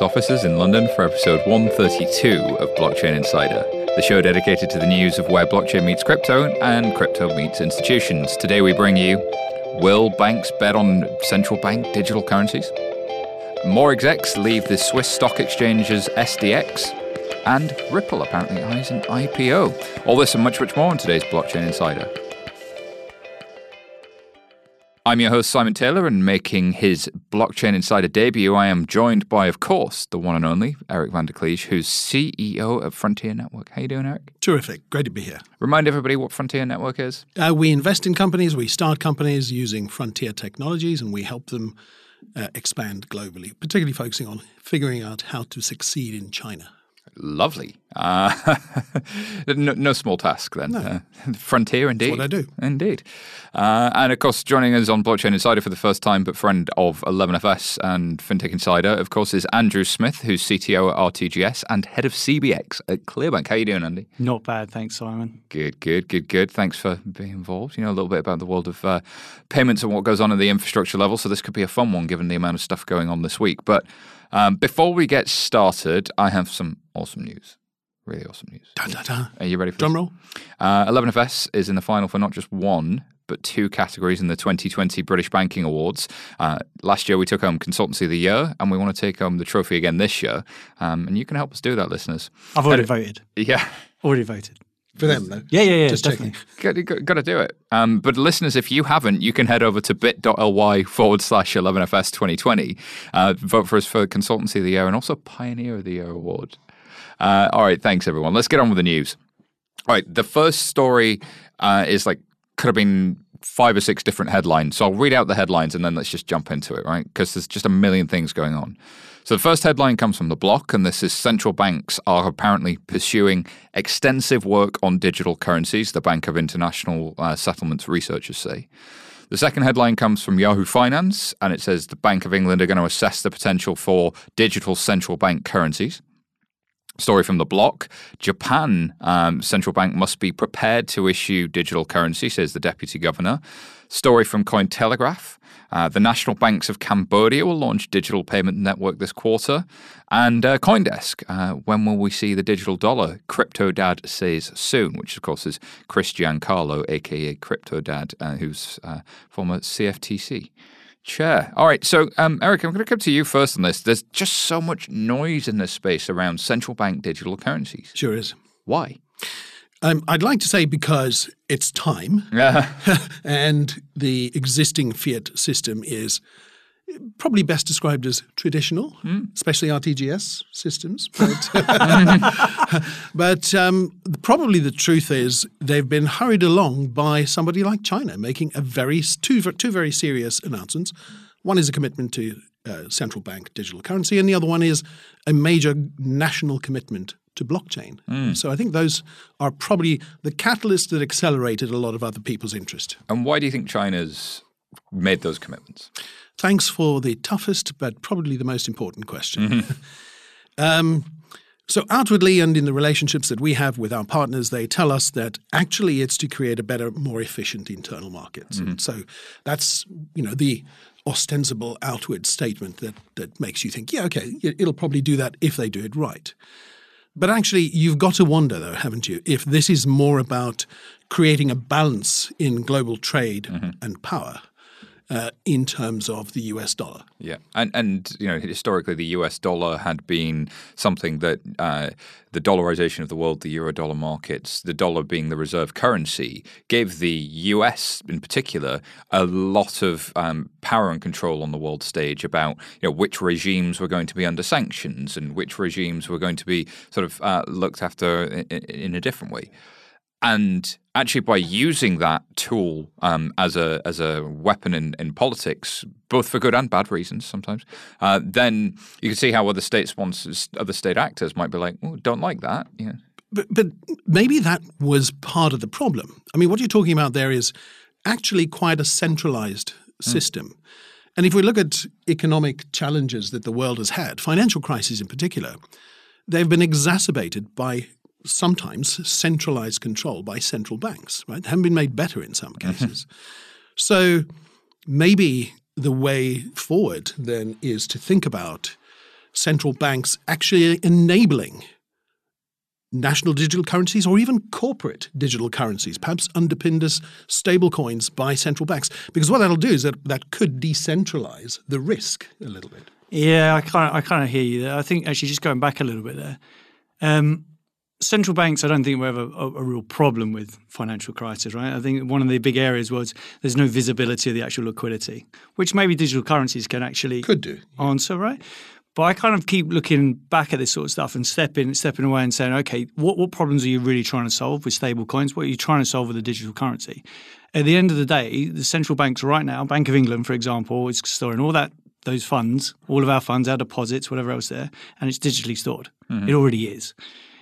in the 11FS offices in London for episode 132 of Blockchain Insider, the show dedicated to the news of where blockchain meets crypto and crypto meets institutions. Today we bring you Will banks bet on central bank digital currencies? More execs leave the Swiss stock exchange's SDX, and Ripple apparently eyes an IPO. All this and much, much more in today's Blockchain Insider. I'm your host, Simon Taylor, and making his Blockchain Insider debut, I am joined by, of course, the one and only Eric van der Kleij, who's CEO of Frontier Network. How you doing, Eric? Terrific. Great to be here. Remind everybody what Frontier Network is. Uh, we invest in companies, we start companies using frontier technologies, and we help them uh, expand globally, particularly focusing on figuring out how to succeed in China. Lovely. Uh, no, no, small task then. No. Uh, frontier, indeed. That's what I do. Indeed. Uh, and of course, joining us on Blockchain Insider for the first time, but friend of 11FS and FinTech Insider, of course, is Andrew Smith, who's CTO at RTGS and head of CBX at Clearbank. How are you doing, Andy? Not bad, thanks, Simon. Good, good, good, good. Thanks for being involved. You know a little bit about the world of uh, payments and what goes on at the infrastructure level. So this could be a fun one, given the amount of stuff going on this week. But um, before we get started, I have some awesome news. Really awesome news. Dun, dun, dun. Are you ready for Drum this? roll. Uh, 11FS is in the final for not just one, but two categories in the 2020 British Banking Awards. Uh, last year we took home Consultancy of the Year, and we want to take home the trophy again this year. Um, and you can help us do that, listeners. I've already And- voted. Yeah. Already voted. For them, though. Yeah, yeah, yeah, Just definitely. checking. Got, got, got to do it. Um, but listeners, if you haven't, you can head over to bit.ly forward slash 11FS 2020. Uh, vote for us for Consultancy of the Year and also Pioneer of the Year award. Uh, all right, thanks everyone. Let's get on with the news. All right, the first story uh, is like could have been five or six different headlines. So I'll read out the headlines and then let's just jump into it, right? Because there's just a million things going on. So the first headline comes from the block, and this is central banks are apparently pursuing extensive work on digital currencies, the Bank of International uh, Settlements researchers say. The second headline comes from Yahoo Finance, and it says the Bank of England are going to assess the potential for digital central bank currencies. Story from the block Japan um, central bank must be prepared to issue digital currency, says the deputy governor. Story from Cointelegraph uh, the national banks of Cambodia will launch digital payment network this quarter. And uh, Coindesk, uh, when will we see the digital dollar? Crypto Dad says soon, which of course is Chris Giancarlo, aka Crypto Dad, uh, who's uh, former CFTC chair. All right, so um, Eric, I'm going to come to you first on this. There's just so much noise in this space around central bank digital currencies. Sure is. Why? Um, I'd like to say because it's time and the existing fiat system is probably best described as traditional, especially RTGS systems. But, but um, probably the truth is they've been hurried along by somebody like China making a very two two very serious announcements. One is a commitment to uh, central bank digital currency, and the other one is a major national commitment to blockchain. Mm. So I think those are probably the catalysts that accelerated a lot of other people's interest. and why do you think China's made those commitments? Thanks for the toughest, but probably the most important question. Mm-hmm. um, so, outwardly and in the relationships that we have with our partners, they tell us that actually it's to create a better, more efficient internal market. And so that's you know the ostensible outward statement that that makes you think, yeah, okay, it'll probably do that if they do it right. But actually, you've got to wonder, though, haven't you, if this is more about creating a balance in global trade mm-hmm. and power uh, in terms of the US dollar. Yeah, and and you know historically the U.S. dollar had been something that uh, the dollarization of the world, the euro dollar markets, the dollar being the reserve currency, gave the U.S. in particular a lot of um, power and control on the world stage about you know which regimes were going to be under sanctions and which regimes were going to be sort of uh, looked after in, in a different way. And actually, by using that tool um, as a as a weapon in, in politics, both for good and bad reasons sometimes, uh, then you can see how other state sponsors, other state actors might be like, oh, "Don't like that." Yeah. But, but maybe that was part of the problem. I mean, what you're talking about there is actually quite a centralized system. And if we look at economic challenges that the world has had, financial crises in particular, they've been exacerbated by sometimes centralized control by central banks, right? They haven't been made better in some cases. so maybe the way forward then is to think about central banks actually enabling national digital currencies or even corporate digital currencies, perhaps underpinned as stable coins by central banks. Because what that'll do is that that could decentralize the risk a little bit. Yeah, I kind of, I kind of hear you there. I think actually just going back a little bit there, um, central banks, I don't think we have a, a, a, real problem with financial crisis, right? I think one of the big areas was there's no visibility of the actual liquidity, which maybe digital currencies can actually could do answer, right? But I kind of keep looking back at this sort of stuff and stepping stepping away and saying, okay, what, what problems are you really trying to solve with stable coins? What are you trying to solve with a digital currency? At the end of the day, the central banks right now, Bank of England, for example, is storing all that those funds, all of our funds, our deposits, whatever else there, and it's digitally stored. Mm-hmm. It already is.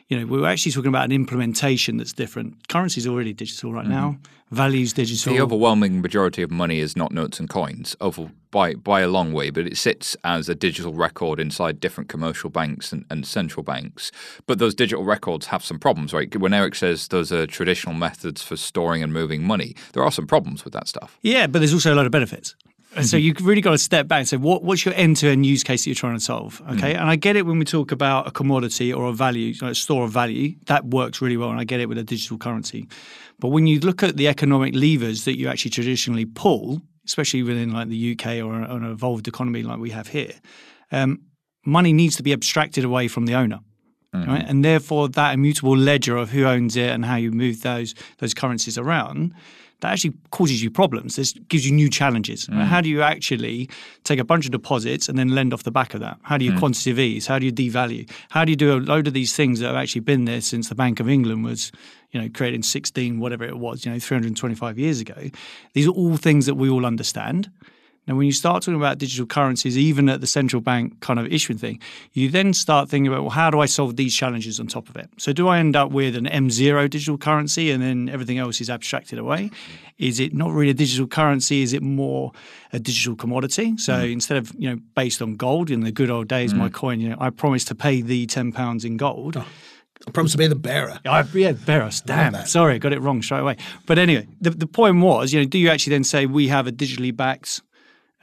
You know, we're actually talking about an implementation that's different. Currency is already digital right mm-hmm. now. Values digital. The overwhelming majority of money is not notes and coins, over by by a long way, but it sits as a digital record inside different commercial banks and, and central banks. But those digital records have some problems, right? When Eric says those are traditional methods for storing and moving money, there are some problems with that stuff. Yeah, but there's also a lot of benefits. And so you've really got to step back and say, what, what's your end-to-end use case that you're trying to solve? Okay, mm. and I get it when we talk about a commodity or a value, a store of value, that works really well, and I get it with a digital currency. But when you look at the economic levers that you actually traditionally pull, especially within like the UK or an evolved economy like we have here, um, money needs to be abstracted away from the owner. Mm-hmm. Right? And therefore, that immutable ledger of who owns it and how you move those those currencies around that actually causes you problems. This gives you new challenges. Mm. How do you actually take a bunch of deposits and then lend off the back of that? How do you mm. quantitative ease? How do you devalue? How do you do a load of these things that have actually been there since the Bank of England was, you know, created in 16, whatever it was, you know, 325 years ago? These are all things that we all understand. Now, when you start talking about digital currencies, even at the central bank kind of issuing thing, you then start thinking about, well, how do I solve these challenges on top of it? So, do I end up with an M0 digital currency and then everything else is abstracted away? Is it not really a digital currency? Is it more a digital commodity? So, mm. instead of, you know, based on gold in the good old days, mm. my coin, you know, I promise to pay the £10 in gold. Oh. I promise to be the bearer. I, yeah, bearer. Damn. Sorry, I got it wrong straight away. But anyway, the, the point was, you know, do you actually then say we have a digitally backed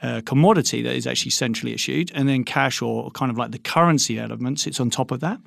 uh, commodity that is actually centrally issued, and then cash or kind of like the currency element sits on top of that.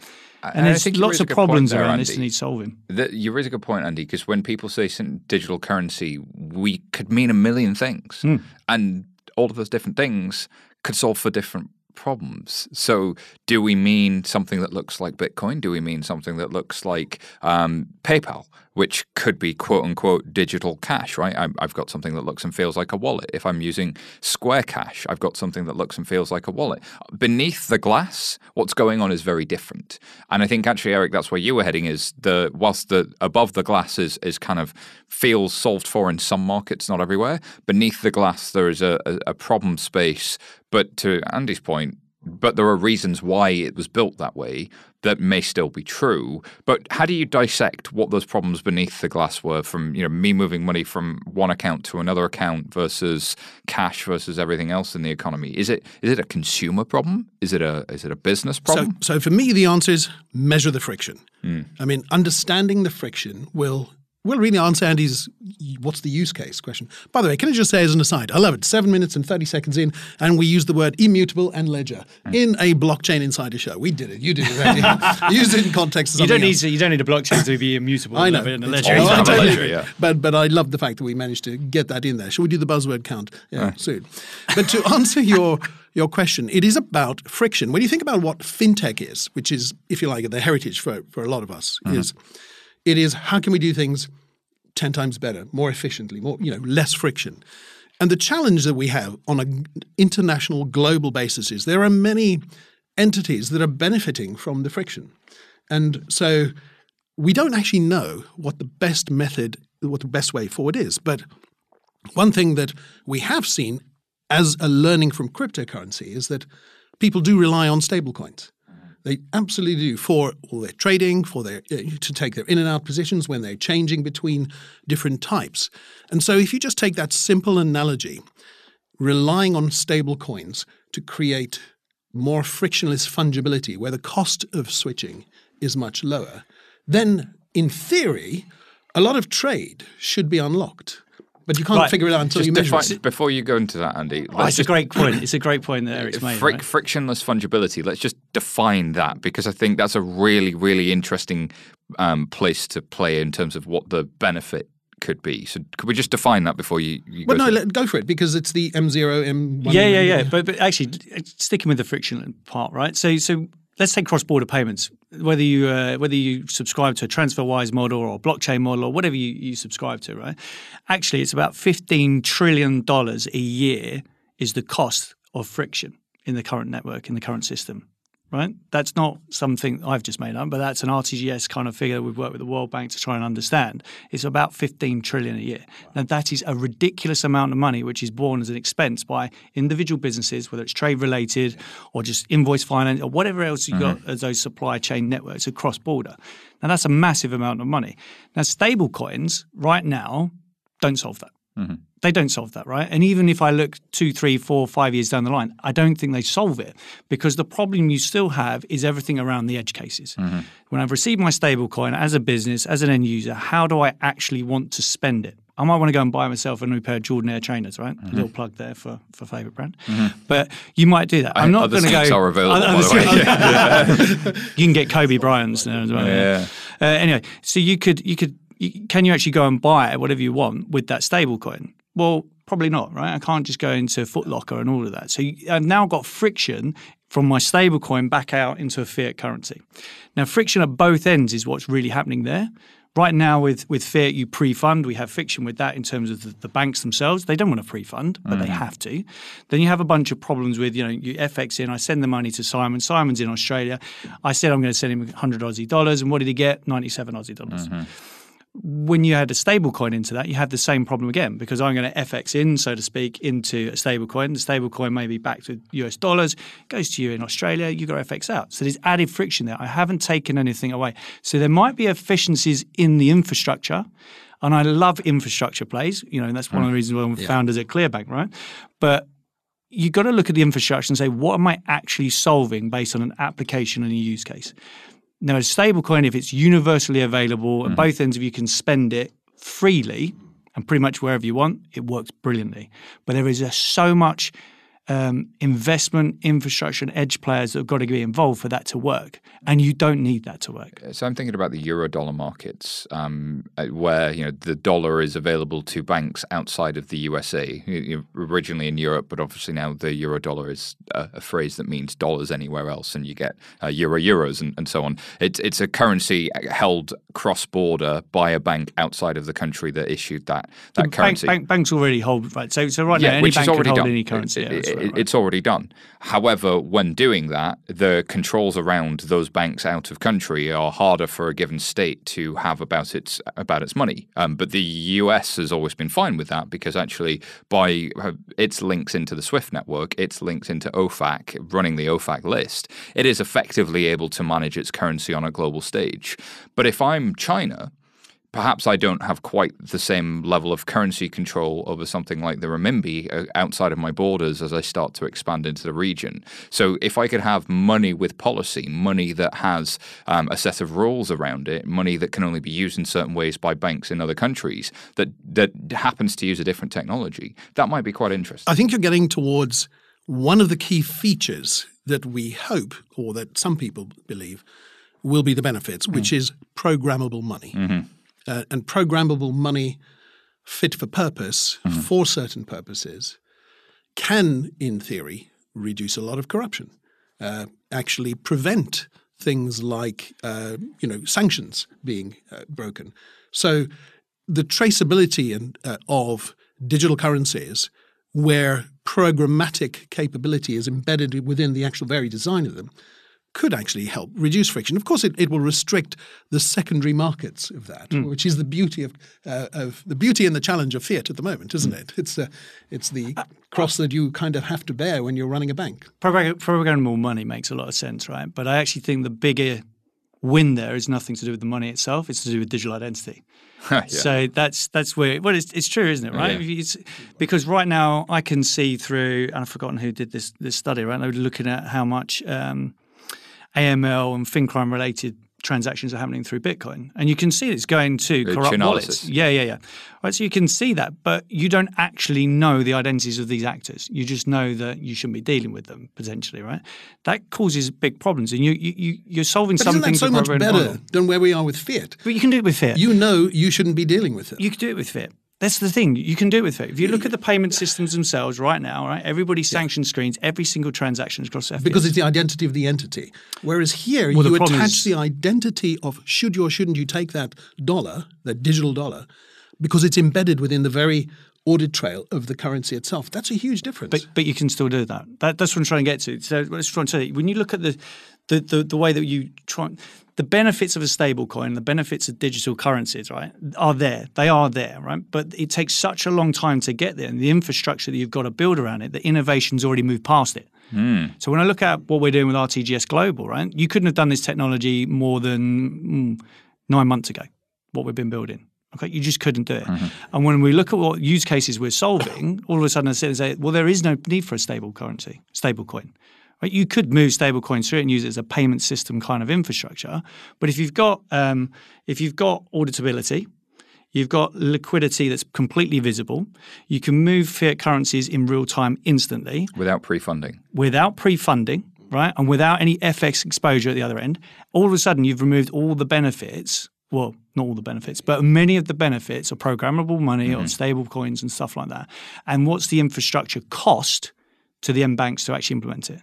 And, and there's lots of problems there, around Andy. this that need solving. You raise a good point, Andy, because when people say digital currency, we could mean a million things, mm. and all of those different things could solve for different problems. So, do we mean something that looks like Bitcoin? Do we mean something that looks like um, PayPal? Which could be quote unquote digital cash, right? I've got something that looks and feels like a wallet. If I'm using Square Cash, I've got something that looks and feels like a wallet. Beneath the glass, what's going on is very different. And I think actually, Eric, that's where you were heading is the whilst the above the glass is, is kind of feels solved for in some markets, not everywhere. Beneath the glass, there is a, a, a problem space. But to Andy's point, but there are reasons why it was built that way that may still be true. But how do you dissect what those problems beneath the glass were from, you know, me moving money from one account to another account versus cash versus everything else in the economy? Is it is it a consumer problem? Is it a is it a business problem? So, so for me the answer is measure the friction. Mm. I mean, understanding the friction will well, really answer Andy's what's the use case question. By the way, can I just say as an aside, I love it. Seven minutes and 30 seconds in, and we use the word immutable and ledger mm. in a blockchain insider show. We did it. You did it. Andy. used it in context. you don't need to, you don't need a blockchain to be immutable. I know. In a ledger. Oh, I ledger, yeah. But but I love the fact that we managed to get that in there. Shall we do the buzzword count? Yeah, right. soon. But to answer your your question, it is about friction. When you think about what fintech is, which is, if you like, the heritage for for a lot of us, mm-hmm. is it is how can we do things 10 times better, more efficiently, more, you know, less friction. And the challenge that we have on an international global basis is there are many entities that are benefiting from the friction. And so we don't actually know what the best method, what the best way forward is. But one thing that we have seen as a learning from cryptocurrency is that people do rely on stablecoins. They absolutely do for all their trading, for their uh, to take their in and out positions when they're changing between different types. And so, if you just take that simple analogy, relying on stable coins to create more frictionless fungibility, where the cost of switching is much lower, then in theory, a lot of trade should be unlocked. But you can't Right. figure it out until Just you measure define, it. before you go into that, Andy. Oh, let's it's a great point. It's a great point that Eric's made. fric- right? frictionless fungibility. Let's just define that because I think that's a really, really interesting um, place to play in terms of what the benefit could be. So, could we just define that before you? you But go no, let, go for it because it's the M0, M1. Yeah, yeah, yeah. But, but actually, sticking with the friction part, right? So, so let's take cross-border payments. Whether you uh, whether you subscribe to a TransferWise model or blockchain model or whatever you, you subscribe to, right? Actually, it's about fifteen trillion dollars a year is the cost of friction in the current network in the current system. Right, that's not something I've just made up, but that's an RTGS kind of figure we've worked with the World Bank to try and understand. It's about 15 trillion a year. Now that is a ridiculous amount of money, which is borne as an expense by individual businesses, whether it's trade related or just invoice finance or whatever else you've got mm-hmm. as those supply chain networks across border. Now that's a massive amount of money. Now stable coins right now don't solve that. Mm-hmm. They don't solve that, right? And even if I look two, three, four, five years down the line, I don't think they solve it because the problem you still have is everything around the edge cases. Mm-hmm. When I've received my stable coin as a business, as an end user, how do I actually want to spend it? I might want to go and buy myself a new pair of Jordan Air trainers, right? A mm-hmm. little plug there for for favorite brand. But you might do that. I'm not other going to go. are available, Other- by the other way. suits- you can get Kobe Bryant's now as well. Yeah. Uh, anyway, so you could you could can you actually go and buy whatever you want with that stablecoin? Well, probably not, right? I can't just go into Foot Locker and all of that. So I've now got friction from my stablecoin back out into a fiat currency. Now, friction at both ends is what's really happening there. Right now, with, with fiat, you pre-fund. We have friction with that in terms of the, the banks themselves. They don't want to pre-fund, but they mm. have to. Then you have a bunch of problems with, you know, you FX in. I send the money to Simon. Simon's in Australia. I said I'm going to send him 100 Aussie dollars, and what did he get? 97 Aussie dollars mm-hmm. When you add a stable coin into that, you have the same problem again because I'm going to FX in, so to speak, into a stable coin. The stable coin may be backed with US dollars, goes to you in Australia, you got FX out. So there's added friction there. I haven't taken anything away. So there might be efficiencies in the infrastructure. And I love infrastructure plays, you know, and that's one of the mm. reasons why I'm founders at Clearbank, right? But you've got to look at the infrastructure and say, what am I actually solving based on an application and a use case? Now, a stablecoin, if it's universally available and mm-hmm. both ends of you can spend it freely and pretty much wherever you want, it works brilliantly. But there is just so much um, investment, infrastructure, and edge players that have got to be involved for that to work. And you don't need that to work. So I'm thinking about the euro dollar markets, um, uh, where you know the dollar is available to banks outside of the USA. You- Originally in Europe, but obviously now the euro dollar is a, a phrase that means dollars anywhere else, and you get uh, euro euros and, and so on. It's it's a currency held cross border by a bank outside of the country that issued that that Bank, currency. bank, banks already hold right. So, so right now, any bank can already hold done. any currency. It- yeah, that's it-. It's already done. However, when doing that, the controls around those banks out of country are harder for a given state to have about its about its money. Um, but the US has always been fine with that because actually, by uh, its links into the SWIFT network, its links into OFAC, running the OFAC list, it is effectively able to manage its currency on a global stage. But if I'm China, perhaps I don't have quite the same level of currency control over something like the renminbi uh, outside of my borders as I start to expand into the region. So if I could have money with policy, money that has um, a set of rules around it, money that can only be used in certain ways by banks in other countries that that happens to use a different technology, that might be quite interesting. I think you're getting towards one of the key features that we hope, or that some people believe, will be the benefits, which is programmable money. Uh, and programmable money fit for purpose for certain purposes can, in theory, reduce a lot of corruption, uh, actually prevent things like uh, you know sanctions being uh, broken. So the traceability and, uh, of digital currencies, where programmatic capability is embedded within the actual very design of them, could actually help reduce friction. Of course, it, it will restrict the secondary markets of that, which is the beauty of, uh, of the beauty and the challenge of fiat at the moment, isn't it? It's uh, it's the cross that you kind of have to bear when you're running a bank. Program- programmable money makes a lot of sense, right? But I actually think the bigger win there is nothing to do with the money itself; it's to do with digital identity. Yeah. So that's that's where well, it's, it's true, isn't it? Right? Yeah. It's, because right now I can see through, and I've forgotten who did this this study. Right, they were looking at how much um, AML and fin crime related transactions are happening through Bitcoin, and you can see it's going to The corrupt Chainalysis. wallets. Yeah, yeah, yeah. Right, so you can see that, but you don't actually know the identities of these actors. You just know that you shouldn't be dealing with them potentially, right? That causes big problems, and you you you- you're solving But isn't something that so much better model. than where we are with fiat? But you can do it with fiat. You know you shouldn't be dealing with it. You can do it with fiat. That's the thing. You can do it with fiat. If you look at the payment systems themselves right now, right, everybody sanction screens every single transaction across fiat. because it's the identity of the entity. Whereas here, Well, you problem attach is- the identity of should you or shouldn't you take that dollar, that digital dollar, because it's embedded within the very audit trail of the currency itself. That's a huge difference. But but you can still do that. that that's what I'm trying to get to. So let's try and say when you look at the the, the, the way that you try the benefits of a stable coin, the benefits of digital currencies, right, are there. They are there, right? But it takes such a long time to get there, and the infrastructure that you've got to build around it, the innovation's already moved past it. So when I look at what we're doing with RTGS Global, right, you couldn't have done this technology more than mm, nine months ago. What we've been building. Okay, you just couldn't do it. And when we look at what use cases we're solving, all of a sudden I sit and say, well, there is no need for a stable currency, stable coin. Right? You could move stablecoins through it and use it as a payment system kind of infrastructure. But if you've got um, if you've got auditability, you've got liquidity that's completely visible, you can move fiat currencies in real time instantly without pre-funding. without pre-funding, right, and without any FX exposure at the other end, all of a sudden you've removed all the benefits. Well, not all the benefits, but many of the benefits of programmable money or stable coins and stuff like that. And what's the infrastructure cost to the end banks to actually implement it?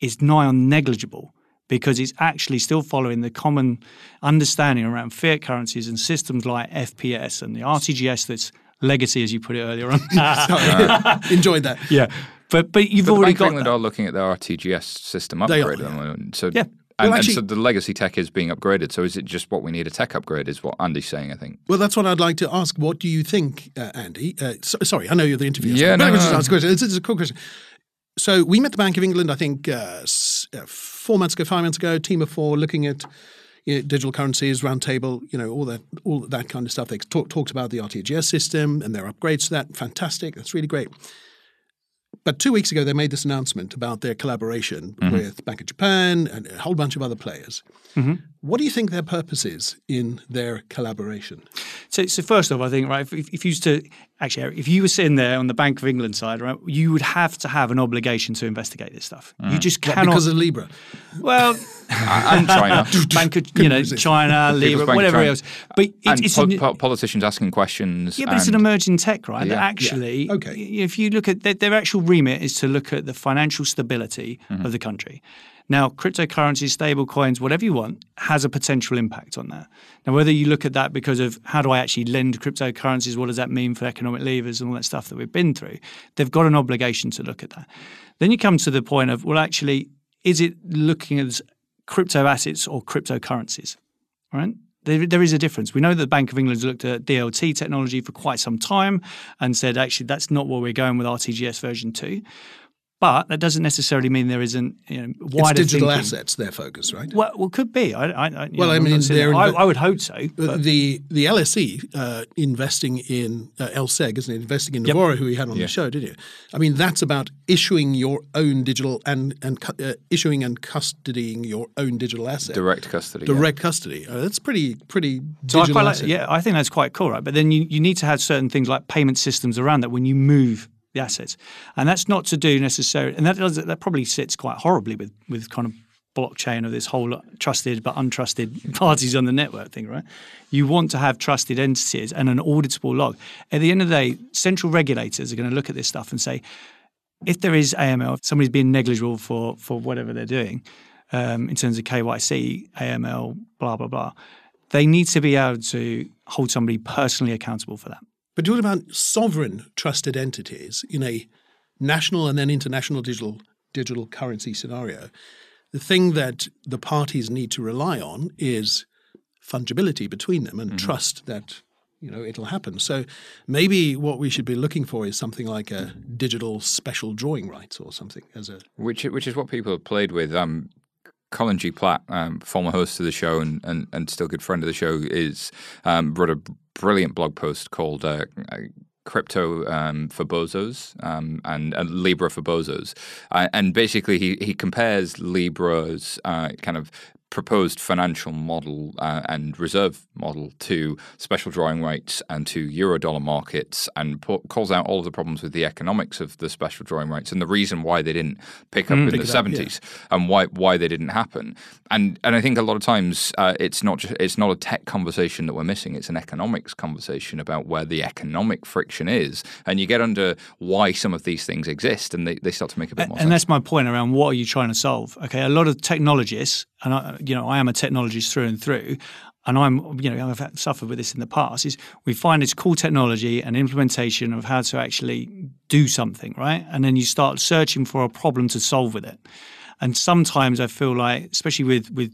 Is nigh on negligible because it's actually still following the common understanding around fiat currencies and systems like FPS and the RTGS that's legacy, as you put it earlier on. Sorry. Enjoyed that. yeah. But but you've But the already Bank of got England that. are looking at the RTGS system upgrade are, at the yeah. moment. So Yeah. And, Well, and so the legacy tech is being upgraded. So is it just what we need a tech upgrade? Is what Andy's saying? I think. Well, that's what I'd like to ask. What do you think, uh, Andy? Uh, so, sorry, I know you're the interviewer. Yeah, but no, let me no, just no. ask a question. It's, it's a cool question. So we met the Bank of England, I think, uh, uh, four months ago, five months ago. Team of four, looking at you know, digital currencies, roundtable, you know, all that, all that kind of stuff. They talk, talked about the RTGS system and their upgrades to that. Fantastic. That's really great. But two weeks ago, they made this announcement about their collaboration with Bank of Japan and a whole bunch of other players. What do you think their purpose is in their collaboration? So, so first off, I think right, if, if you used to actually, if you were sitting there on the Bank of England side, right, you would have to have an obligation to investigate this stuff. You just What, cannot. because of Libra. well, and China. Bank of you know. China, Libra, whatever China. else. But it, and it's po- an, po- politicians asking questions. yeah, but it's an emerging tech, right? Yeah. That actually, Yeah. Okay. if you look at their, their actual remit, is to look at the financial stability Mm-hmm. of the country. Now, cryptocurrencies, stable coins, whatever you want, has a potential impact on that. Now, whether you look at that because of how do I actually lend cryptocurrencies, what does that mean for economic levers and all that stuff that we've been through, they've got an obligation to look at that. Then you come to the point of, well, actually, is it looking at crypto assets or cryptocurrencies? Right? There, there is a difference. We know that the Bank of England's looked at DLT technology for quite some time and said, actually, that's not where we're going with RTGS version 2. But that doesn't necessarily mean there isn't you know, It's digital thinking. assets, their focus, right? Well, well, could be. I, I, I, you Well, know, I mean, not saying they're that. I, I would hope so. But- the the LSE uh, investing in uh, LSEG, isn't it? Investing in Nivaura, who we had on the show, didn't you? I mean, that's about issuing your own digital and and uh, issuing and custodying your own digital asset. direct custody. yeah. Direct custody. Uh, that's pretty pretty So I digital quite like, yeah, I think that's quite cool, right? But then you, you need to have certain things like payment systems around that when you move the assets, and that's not to do necessarily, and that does that probably sits quite horribly with with kind of blockchain or this whole trusted but untrusted parties on the network thing, right? You want to have trusted entities and an auditable log. At the end of the day, central regulators are going to look at this stuff and say, if there is AML, if somebody's being negligible for for whatever they're doing um, in terms of KYC, AML, blah blah blah, they need to be able to hold somebody personally accountable for that. But what about sovereign trusted entities in a national and then international digital digital currency scenario? The thing that the parties need to rely on is fungibility between them and trust that you know it'll happen. So maybe what we should be looking for is something like a digital special drawing rights or something as a which which is what people have played with. Um, Colin G. Platt, um, former host of the show and, and, and still good friend of the show, is um, wrote a brilliant blog post called uh, "Crypto um, for Bozos" um, and, and Libra for Bozos, uh, and basically he he compares Libra's uh, kind of proposed financial model uh, and reserve model to special drawing rights and to eurodollar markets and put, calls out all of the problems with the economics of the special drawing rights and the reason why they didn't pick up mm, in the seventies yeah. and why why they didn't happen. And and I think a lot of times uh, it's not just, it's not a tech conversation that we're missing. It's an economics conversation about where the economic friction is, and you get under why some of these things exist, and they, they start to make a bit more. And sense. that's my point around what are you trying to solve? Okay, a lot of technologists and I, you know, I am a technologist through and through, and I'm, you know, I've suffered with this in the past. Is we find it's cool technology and implementation of how to actually do something, right? And then you start searching for a problem to solve with it. And sometimes I feel like, especially with with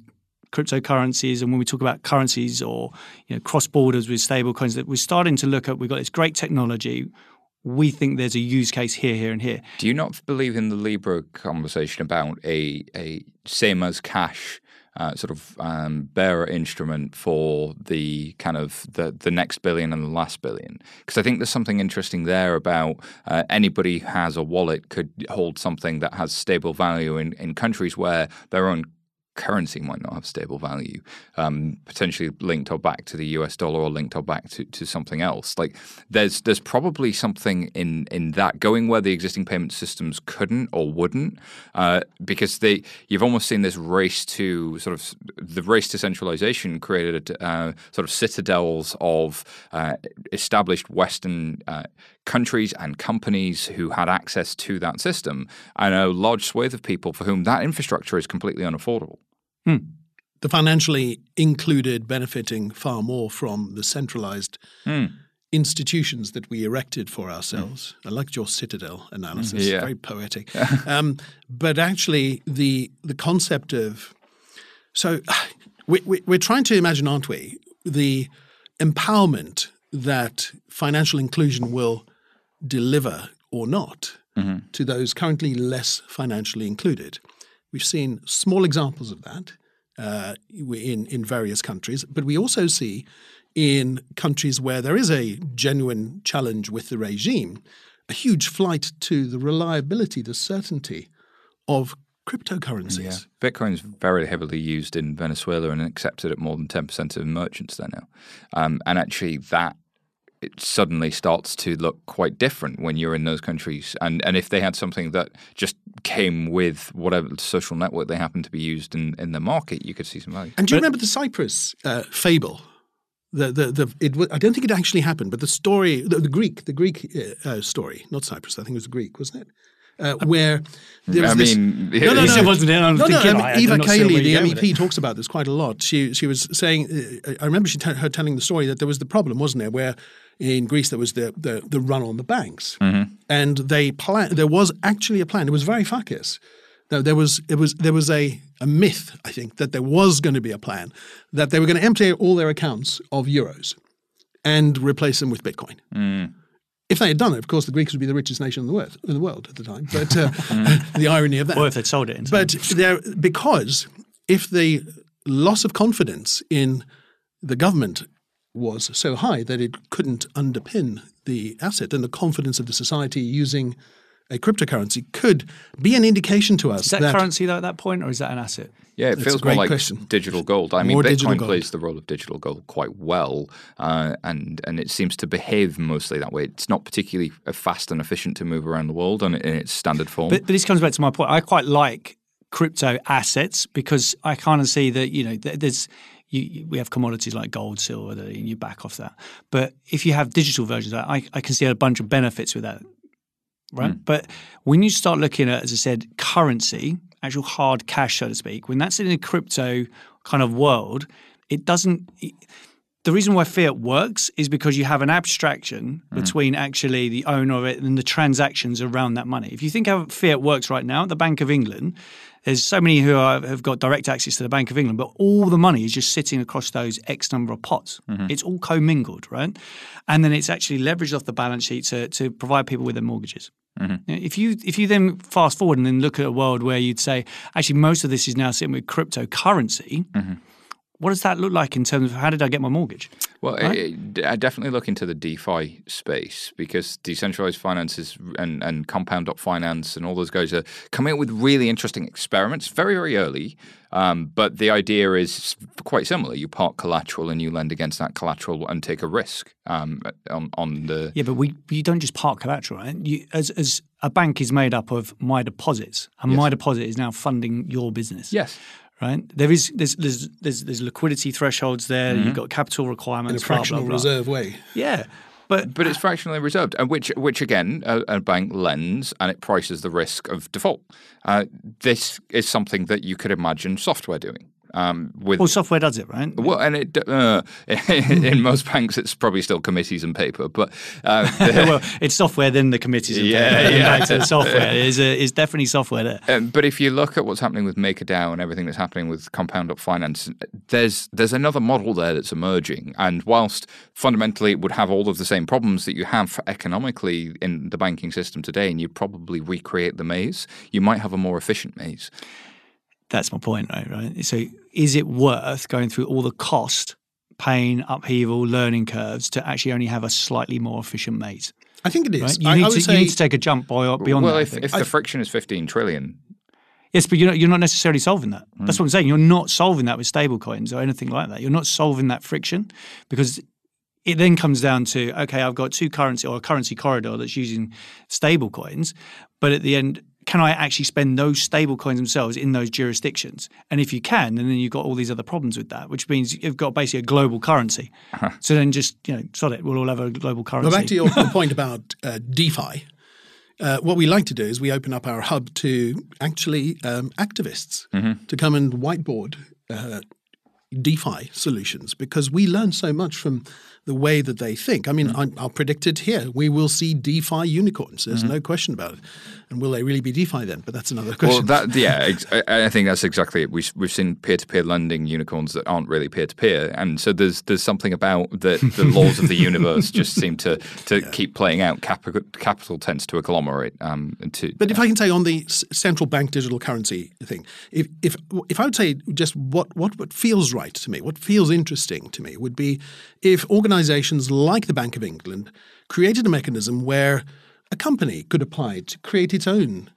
cryptocurrencies and when we talk about currencies or you know cross borders with stable coins, that we're starting to look at. We've got this great technology we think there's a use case here, here, and here. Do you not believe in the Libra conversation about a a same as cash uh, sort of um, bearer instrument for the kind of the, the next billion and the last billion. Because I think there's something interesting there about uh, anybody who has a wallet could hold something that has stable value in, in countries where their own currency might not have stable value, um, potentially linked or back to the US dollar or linked or back to, to something else. Like there's there's probably something in in that going where the existing payment systems couldn't or wouldn't, uh, because they you've almost seen this race to sort of the race to centralization created uh, sort of citadels of uh, established Western uh, countries and companies who had access to that system, and a large swathe of people for whom that infrastructure is completely unaffordable. Hmm. The financially included benefiting far more from the centralized hmm. institutions that we erected for ourselves. Hmm. I liked your citadel analysis, yeah. very poetic. um, but actually, the the concept of so we, we, we're trying to imagine, aren't we, the empowerment that financial inclusion will deliver or not mm-hmm. to those currently less financially included. We've seen small examples of that uh, in in various countries, but we also see in countries where there is a genuine challenge with the regime, a huge flight to the reliability, the certainty of cryptocurrencies. Yeah. Bitcoin is very heavily used in Venezuela and accepted at more than 10% of merchants there now. Um, and actually, that it suddenly starts to look quite different when you're in those countries. And and if they had something that just came with whatever social network they happen to be used in, in the market, you could see some value. And do you but, remember the Cyprus uh, fable? The, the, the, it, I don't think it actually happened, but the story, the, the Greek, the Greek uh, uh story, not Cyprus, I think it was Greek, wasn't it? Uh, where there was I this, mean, no, no, no, wasn't it? I'm no, no, I mean, Eva Kaili, the MEP, talks about this quite a lot. She she was saying, uh, I remember she t- her telling the story that there was the problem, wasn't there, where in Greece there was the the, the run on the banks, mm-hmm. and they plan. There was actually a plan. It was Varoufakis. No, there was it was there was a, a myth, I think, that there was going to be a plan that they were going to empty all their accounts of euros and replace them with Bitcoin. Mm. If they had done it, of course, the Greeks would be the richest nation in the world, in the world at the time. But uh, the irony of that. Or if they'd sold it. but there, because if the loss of confidence in the government was so high that it couldn't underpin the asset, and the confidence of the society using a cryptocurrency could be an indication to us. Is that, that currency though at that point, or is that an asset? Yeah, it feels more like question. digital gold. I mean, Bitcoin plays the role of digital gold quite well, uh, and and it seems to behave mostly that way. It's not particularly fast and efficient to move around the world in, in its standard form. But, but this comes back to my point. I quite like crypto assets because I kind of see that you know there's you, we have commodities like gold, silver, and you back off that. But if you have digital versions of that, I, I can see a bunch of benefits with that. Right. Mm. But when you start looking at, as I said, currency, actual hard cash, so to speak, when that's in a crypto kind of world, it doesn't. It, the reason why fiat works is because you have an abstraction mm. between actually the owner of it and the transactions around that money. If you think how fiat works right now, the Bank of England, there's so many who are, have got direct access to the Bank of England, but all the money is just sitting across those X number of pots. Mm-hmm. It's all commingled, right? And then it's actually leveraged off the balance sheet to, to provide people with their mortgages. Mm-hmm. If you if you then fast forward and then look at a world where you'd say actually most of this is now sitting with cryptocurrency, mm-hmm. What does that look like in terms of how did I get my mortgage? Well, Right? it, I definitely look into the DeFi space because decentralized finances and, and compound.finance and all those guys are coming up with really interesting experiments very, very early. Um, but the idea is quite similar. You park collateral and you lend against that collateral and take a risk um, on, on the. Yeah, but we you don't just park collateral. Right? You, as as a bank is made up of my deposits, and my deposit is now funding your business. Yes. Right. There is there's there's there's, there's liquidity thresholds there. Mm-hmm. You've got capital in a requirements. blah, blah, fractional blah. reserve way. Yeah, but But it's fractionally reserved, and which, which again, a, a bank lends and it prices the risk of default. Uh, this is something that you could imagine software doing. Um, with well, software does it, right? well, and it uh, in most banks it's probably still committees and paper, but uh, well, it's software. Then the committees. and Yeah, things. yeah. Back to software is is definitely software there. Um, but if you look at what's happening with MakerDAO and everything that's happening with Compound Up Finance, there's there's another model there that's emerging. And whilst fundamentally it would have all of the same problems that you have economically in the banking system today, and you probably recreate the maze, you might have a more efficient maze. That's my point, right? Right. So, is it worth going through all the cost, pain, upheaval, learning curves to actually only have a slightly more efficient mate? I think it is. Right? You, I, need I to, would you need to take a jump by, beyond well, that. I if, think. if the friction is 15 trillion, Yes, but you're not, you're not necessarily solving that. Hmm. That's what I'm saying. You're not solving that with stablecoins or anything like that. You're not solving that friction because it then comes down to okay, I've got two currency or a currency corridor that's using stablecoins, but at the end, can I actually spend those stablecoins themselves in those jurisdictions? And if you can, then you've got all these other problems with that, which means you've got basically a global currency. So then just you know, sod it. We'll all have a global currency. Well, back to your, your point about uh, DeFi. Uh, what we like to do is we open up our hub to actually um, activists to come and whiteboard uh, DeFi solutions because we learn so much from the way that they think. I mean, I, I'll predict it here. We will see DeFi unicorns. There's no question about it. And will they really be DeFi then? But that's another well, question. that yeah, ex- I think that's exactly it. We've we've seen peer-to-peer lending unicorns that aren't really peer-to-peer, and so there's there's something about the the laws of the universe just seem to to keep playing out. Capital capital tends to agglomerate. Um, to But if I can say on the s- central bank digital currency thing, if if if I would say just what what what feels right to me, what feels interesting to me would be if organisations like the Bank of England created a mechanism where a company could apply to create its own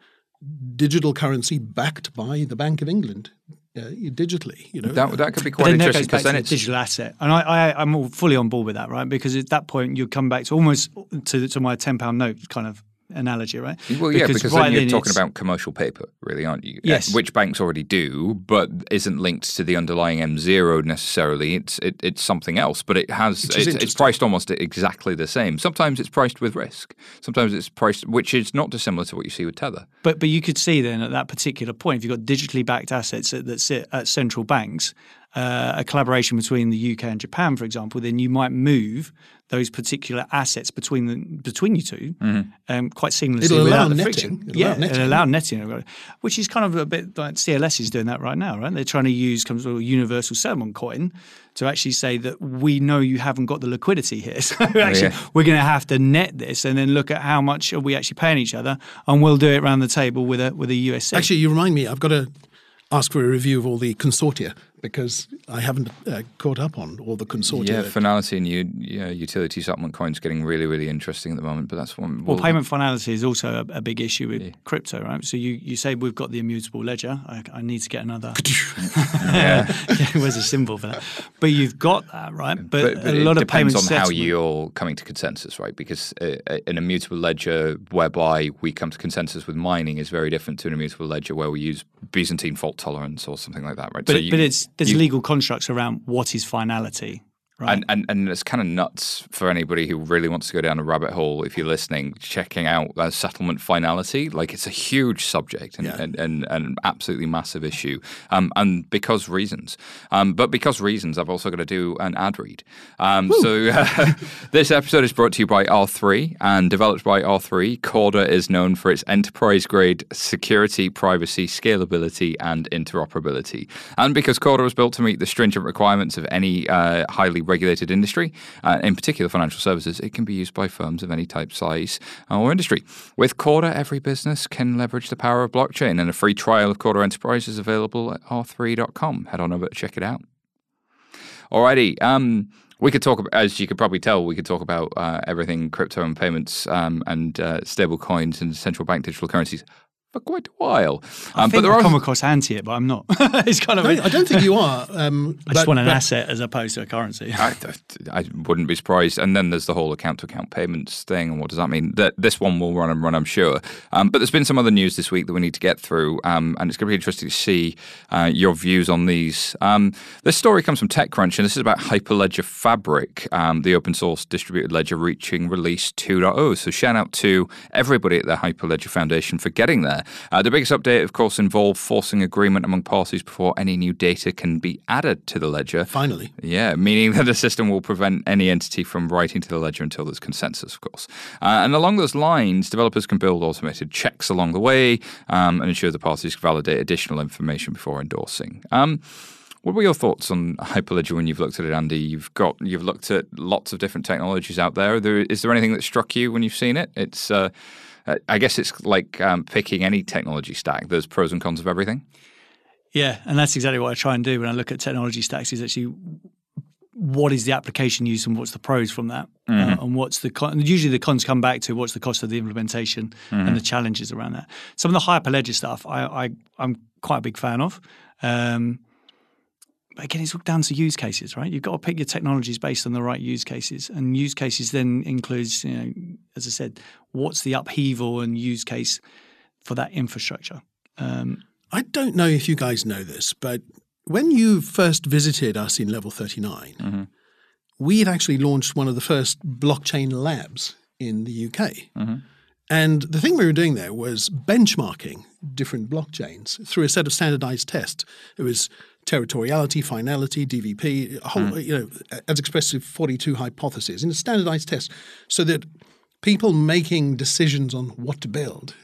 digital currency backed by the Bank of England uh, digitally. You know, that that could be quite then that interesting goes because then to the it's digital asset, and I, I, I'm all fully on board with that, right? Because at that point, you come back to almost to, to my ten pound note kind of analogy, right? Well, yeah, because, then you're talking about commercial paper, really, aren't you? Yes. Which banks already do, but isn't linked to the underlying M0 necessarily. It's it, it's something else, but it has it's, it's priced almost exactly the same. Sometimes it's priced with risk. Sometimes it's priced, which is not dissimilar to what you see with Tether. But but you could see then at that particular point, if you've got digitally backed assets that sit at central banks, uh, a collaboration between the UK and Japan, for example, then you might move those particular assets between the, between you 2 um, quite seamlessly It'll without allow the netting. friction. It'll yeah, allow netting. allow netting, which is kind of a bit like CLS is doing that right now, right? They're trying to use some sort of universal settlement coin to actually say that we know you haven't got the liquidity here, so actually yeah. we're going to have to net this and then look at how much are we actually paying each other, and we'll do it around the table with a with a USC. Actually, you remind me. I've got to ask for a review of all the consortia because I haven't uh, caught up on all the consortia. Yeah, finality and u- yeah, utility settlement coins getting really really interesting at the moment. But that's one. well, we'll- payment finality is also a, a big issue with crypto, right? So you, you say we've got the immutable ledger. I, I need to get another. Yeah. Where's a symbol for that? But you've got that, right? But, but, but a it lot of depends payment on how you're coming to consensus, right? Because uh, an immutable ledger whereby we come to consensus with mining is very different to an immutable ledger where we use Byzantine fault tolerance or something like that, right? But, So you- but it's there's you- legal constructs around what is finality, right? And, and and it's kind of nuts for anybody who really wants to go down a rabbit hole. If you're listening, checking out uh, settlement finality, like it's a huge subject and, Yeah. and, and, and an absolutely massive issue. Um, and because reasons, um, but because reasons, I've also got to do an ad read. Um, so uh, this episode is brought to you by R3 and developed by R3. Corda is known for its enterprise grade security, privacy, scalability, and interoperability. And because Corda was built to meet the stringent requirements of any uh, highly regulated industry, uh, in particular financial services, it can be used by firms of any type, size, or industry. With Corda, every business can leverage the power of blockchain, and a free trial of Corda Enterprise is available at r3.com. Head on over to check it out. Alrighty. Um, We could talk, as you could probably tell, we could talk about uh, everything crypto and payments um, and uh, stable coins and central bank digital currencies for quite a while. I um, think but there I've are come across anti it, but I'm not. it's kind of. No, I don't think you are. Um, I just want an but, asset as opposed to a currency. I, I, wouldn't be surprised. And then there's the whole account to account payments thing. And what does that mean? That this one will run and run, I'm sure. Um, but there's been some other news this week that we need to get through, um, and it's going to be interesting to see uh, your views on these. Um, this story comes from TechCrunch, and this is about Hyperledger Fabric, um, the open source distributed ledger reaching release 2.0. So shout out to everybody at the Hyperledger Foundation for getting there. Uh, the biggest update, of course, involved forcing agreement among parties before any new data can be added to the ledger. Finally. Yeah, meaning that the system will prevent any entity from writing to the ledger until there's consensus, of course. Uh, and along those lines, developers can build automated checks along the way um, and ensure the parties validate additional information before endorsing. Um, what were your thoughts on Hyperledger when you've looked at it, Andy? You've got you've looked at lots of different technologies out there. there is there anything that struck you when you've seen it? It's uh, uh, I guess it's like um, picking any technology stack. There's pros and cons of everything. Yeah, and that's exactly what I try and do when I look at technology stacks. Is actually what is the application use and what's the pros from that, uh, mm-hmm. uh, and what's the con- usually the cons come back to what's the cost of the implementation mm-hmm. and the challenges around that. Some of the hyperledger stuff I, I am quite a big fan of. Um, but again, it's all down to use cases, right? You've got to pick your technologies based on the right use cases, and use cases then includes, you know, as I said, what's the upheaval and use case for that infrastructure. Um, I don't know if you guys know this, but when you first visited us in Level 39, mm-hmm. we had actually launched one of the first blockchain labs in the UK. Mm-hmm. And the thing we were doing there was benchmarking different blockchains through a set of standardized tests. It was territoriality, finality, DVP, whole, mm. you know, as expressed in 42 hypotheses in a standardized test so that people making decisions on what to build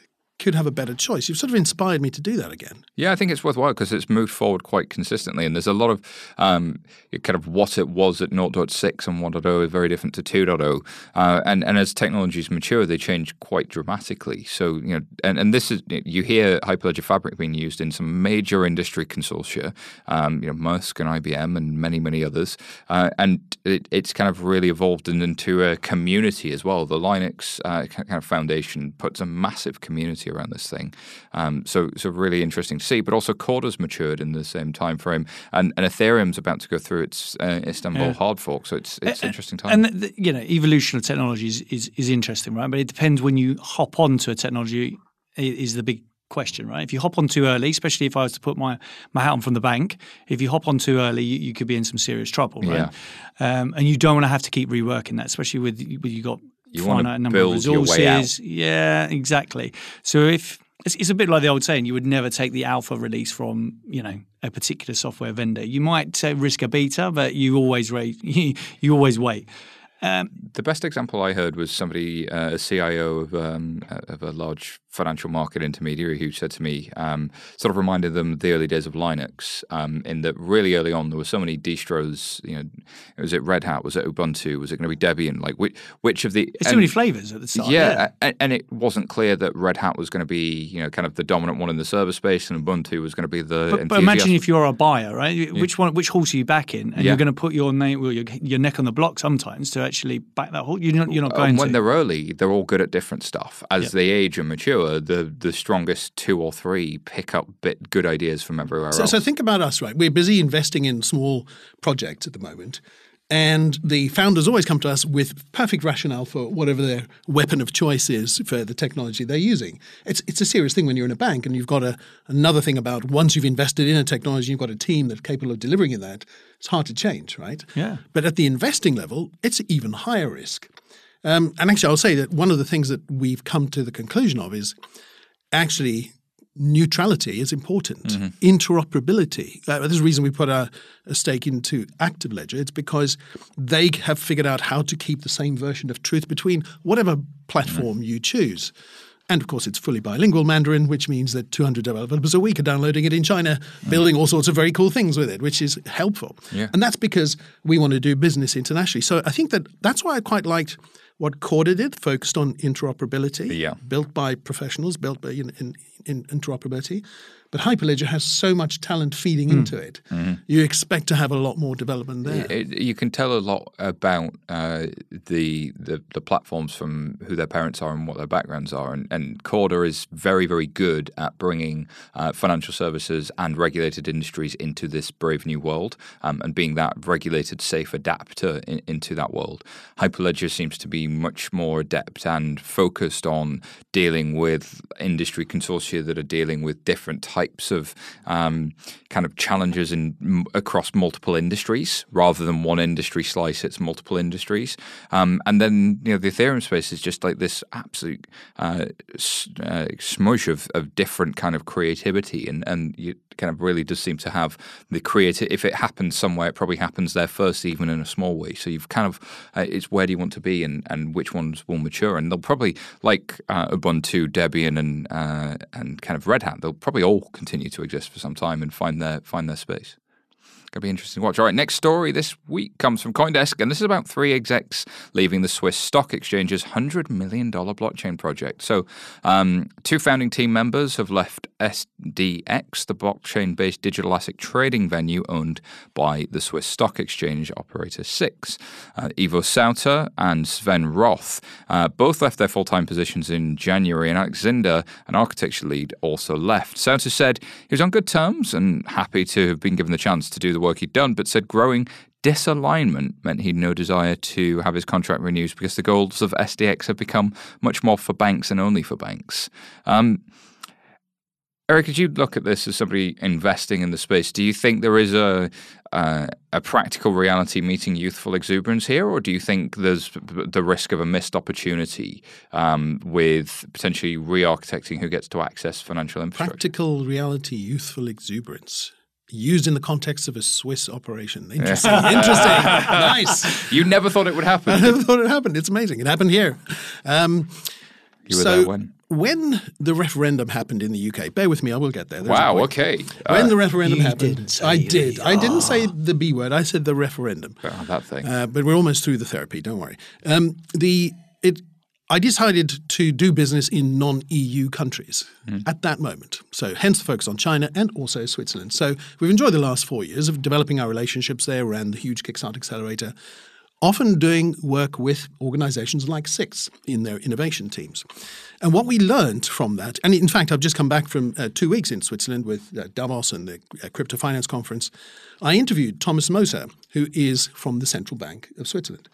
could have a better choice. You've sort of inspired me to do that again. Yeah, I think it's worthwhile because it's moved forward quite consistently, and there's a lot of um, kind of what it was at 0.6 and 1.0 is very different to 2.0, uh, and and as technologies mature, they change quite dramatically. So you know, and, and this is you hear Hyperledger Fabric being used in some major industry consortia, um, you know, Maersk and IBM and many many others, uh, and it, it's kind of really evolved into a community as well. The Linux uh, kind of foundation puts a massive community around this thing. Um, so, so really interesting to see. But also, Corda's matured in the same time frame, and, and Ethereum's about to go through its uh, Istanbul yeah. hard fork. So it's it's uh, interesting time. And the, you know, evolution of technology is, is, is interesting, right? But it depends when you hop onto a technology. Is the big question, right? If you hop on too early, especially if I was to put my, my hat on from the bank, if you hop on too early, you, you could be in some serious trouble, right? Yeah. Um, and you don't want to have to keep reworking that, especially with, with you got you want to build your way out. Yeah, exactly. So if it's, it's, a bit like the old saying, you would never take the alpha release from you know a particular software vendor. You might uh, risk a beta, but you always rate, you always wait. Um, the best example I heard was somebody, uh, a CIO of, um, of a large financial market intermediary who said to me, um, sort of reminded them of the early days of Linux, um, in that really early on there were so many distros. You know, was it Red Hat? Was it Ubuntu? Was it going to be Debian? Like which, which of the? There's too many flavors at the start. Yeah, yeah. And, and, it wasn't clear that Red Hat was going to be you know kind of the dominant one in the server space, and Ubuntu was going to be the. But, but imagine if you're a buyer, right? Yeah. Which one? Which horse are you backing? And yeah. you're going to put your name, well, your, your neck on the block sometimes to actually back that horse. You're not, you're not uh, going. when to. they're early, they're all good at different stuff. As they age and mature, the the strongest two or three pick up bit good ideas from everywhere so, else. So think about us, right? We're busy investing in small projects at the moment. And the founders always come to us with perfect rationale for whatever their weapon of choice is for the technology they're using. It's, it's a serious thing when you're in a bank and you've got a, another thing about once you've invested in a technology, you've got a team that's capable of delivering in that. It's hard to change, right? Yeah. But at the investing level, it's even higher risk. Um, and actually, I'll say that one of the things that we've come to the conclusion of is actually neutrality is important. Mm-hmm. Interoperability. Uh, there's a reason we put a, a, stake into Active Ledger. It's because they have figured out how to keep the same version of truth between whatever platform mm-hmm. you choose. And of course, it's fully bilingual Mandarin, which means that 200 developers a week are downloading it in China, mm. building all sorts of very cool things with it, which is helpful. Yeah. And that's because we want to do business internationally. So I think that that's why I quite liked what Corda did, focused on interoperability, Yeah. built by professionals, built by in, in, in interoperability. But Hyperledger has so much talent feeding Hmm. into it. Mm-hmm. You expect to have a lot more development there. It, you can tell a lot about uh, the, the the platforms from who their parents are and what their backgrounds are, and, and Corda is very very good at bringing uh, financial services and regulated industries into this brave new world, um, and being that regulated safe adapter in, into that world. Hyperledger seems to be much more adept and focused on dealing with industry consortia that are dealing with different types of um, kind of challenges in across multiple industries rather than one industry slice. It's multiple industries, um, and then you know the Ethereum space is just like this absolute uh, uh, smush of, of different kind of creativity, and and you kind of really does seem to have the creative. If it happens somewhere, it probably happens there first, even in a small way. So you've kind of uh, it's where do you want to be, and, and which ones will mature, and they'll probably like uh, Ubuntu, Debian, and uh, and kind of Red Hat. They'll probably all continue to exist for some time and find their find their space. To be interesting to watch. All right, next story this week comes from CoinDesk, and this is about three execs leaving the Swiss Stock Exchange's $100 million blockchain project. So, um, two founding team members have left SDX, the blockchain based digital asset trading venue owned by the Swiss Stock Exchange operator Six. Uh, Ivo Sauter and Sven Roth uh, both left their full time positions in January, and Alex Zinder, an architecture lead, also left. Sauter said he was on good terms and happy to have been given the chance to do the work he'd done, but said growing disalignment meant he'd no desire to have his contract renewed because the goals of SDX have become much more for banks and only for banks. Um, Eric, as you look at this as somebody investing in the space, do you think there is a uh, a practical reality meeting youthful exuberance here, or do you think there's the risk of a missed opportunity um, with potentially re-architecting who gets to access financial infrastructure? Practical reality, youthful exuberance. Used in the context of a Swiss operation. Interesting. Interesting. nice. You never thought it would happen. I never thought it happened. It's amazing. It happened here. Um, You were so there when? when the referendum happened in the UK, bear with me, I will get there. There's Wow. Okay. When Uh, the referendum You happened, didn't say I the- did. I didn't say the B word. I said the referendum. oh, that thing. Uh, but we're almost through the therapy. Don't worry. Um, the it. I decided to do business in non-EU countries at that moment. So hence the focus on China and also Switzerland. So we've enjoyed the last four years of developing our relationships there around the huge Kickstart Accelerator, often doing work with organizations like Six in their innovation teams. And what we learned from that, and in fact, I've just come back from uh, two weeks in Switzerland with uh, Davos and the uh, Crypto Finance Conference. I interviewed Thomas Moser, who is from the Central Bank of Switzerland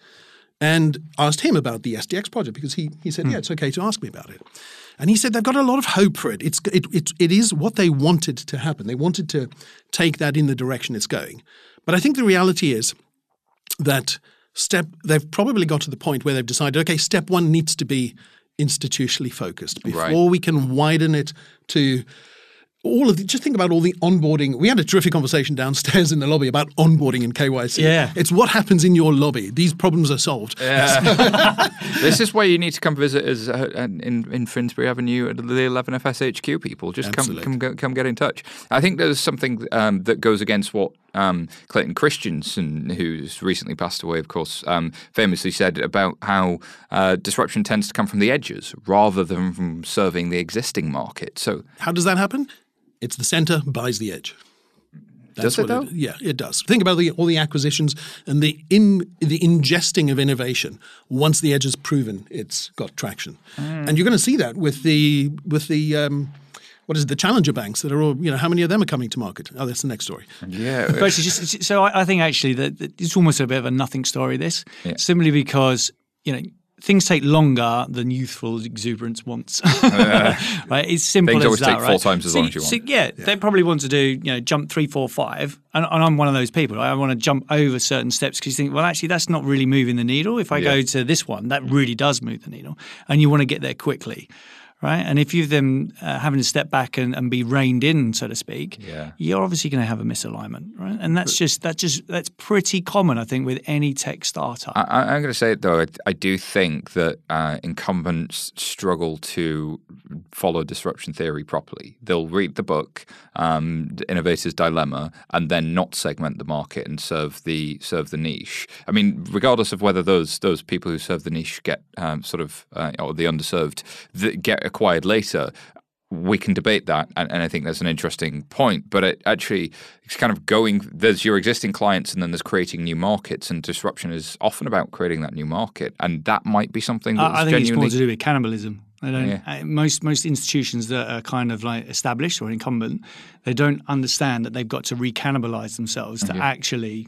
and asked him about the SDX project because he, he said, yeah, it's okay to ask me about it. And he said they've got a lot of hope for it. It's, it, it. it is what they wanted to happen. They wanted to take that in the direction it's going. But I think the reality is that step they've probably got to the point where they've decided, okay, step one needs to be institutionally focused before Right. we can widen it to all of the, just think about all the onboarding. We had a terrific conversation downstairs in the lobby about onboarding and KYC. Yeah. It's what happens in your lobby. These problems are solved. Yeah. this is where you need to come visit us uh, in in Finsbury Avenue at the 11FS HQ. People, just come Absolutely. come come get in touch. I think there's something um, that goes against what um, Clayton Christensen, who's recently passed away, of course, um, famously said about how uh, disruption tends to come from the edges rather than from serving the existing market. So How does that happen? It's the center buys the edge. Does it, what though? yeah, it does. Think about the, all the acquisitions and the in, the ingesting of innovation. Once the edge is proven, it's got traction, Hmm. and you're going to see that with the with the um, what is it, the challenger banks that are all you know how many of them are coming to market? Oh, that's the next story. yeah, But actually, just, so I, I think actually that, that it's almost a bit of a nothing story. This Yeah. simply because you know things take longer than youthful exuberance wants. right? It's simple Things as always that, take four times as So long as you so, want. yeah, they probably want to do you know jump three, four, five, and, and I'm one of those people. I want to jump over certain steps because you think, well, actually, that's not really moving the needle. If I Yeah. go to this one, that really does move the needle, and you want to get there quickly. Right? And if you've them uh, having to step back and, and be reined in, so to speak, Yeah. you're obviously going to have a misalignment, right? And that's just that's just that's pretty common, I think, with any tech startup. I, I'm going to say it though. I, I do think that uh, incumbents struggle to follow disruption theory properly. They'll read the book, um, Innovator's Dilemma, and then not segment the market and serve the serve the niche. I mean, regardless of whether those those people who serve the niche get um, sort of uh, or the underserved that get acquired later. We can debate that, and, and I think that's an interesting point. But it actually, it's kind of going. There's your existing clients, and then there's creating new markets. And disruption is often about creating that new market, and that might be something that's I, I think it's more to do with cannibalism. They don't. Yeah. uh, Most most institutions that are kind of like established or incumbent, they don't understand that they've got to recannibalize themselves to actually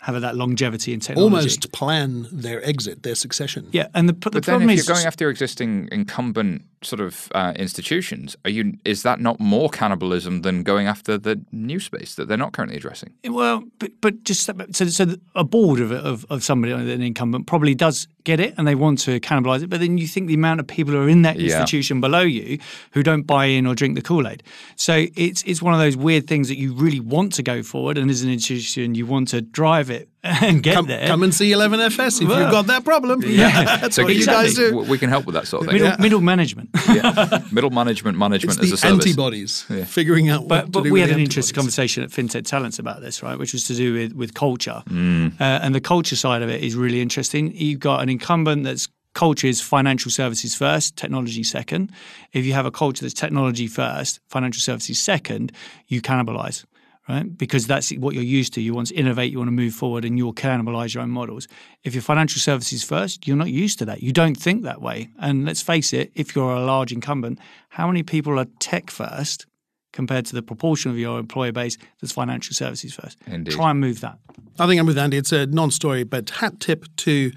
have that longevity in technology. Almost plan their exit, their succession. Yeah, and the, the but then, problem if is you're going after existing incumbent sort of uh, institutions, are you? Is that not more cannibalism than going after the new space that they're not currently addressing? Well, but but just so so a board of of, of somebody an incumbent probably does get it and they want to cannibalize it. But then you think the amount of people who are in that Yeah. institution below you who don't buy in or drink the Kool Aid. So it's it's one of those weird things that you really want to go forward, and as an institution, you want to drive it and get Come, there. come and see 11FS if Well, you've got that problem. yeah. That's So what you guys do. We can help with that sort of thing. middle, middle management. Yeah. Middle management, management It's as a service. antibodies, figuring out what But, to but do we with had the an interesting conversation at FinTech Talents about this, right? Which was to do with, with culture. Mm. Uh, and the culture side of it is really interesting. You've got an incumbent that's culture is financial services first, technology second. If you have a culture that's technology first, financial services second, you cannibalize. Right, because that's what you're used to. You want to innovate, you want to move forward, and you'll cannibalize your own models. If you're financial services first, you're not used to that. You don't think that way. And let's face it, if you're a large incumbent, how many people are tech first compared to the proportion of your employer base that's financial services first. Indeed. Try and move that. I think I'm with Andy. It's a non-story, but hat tip to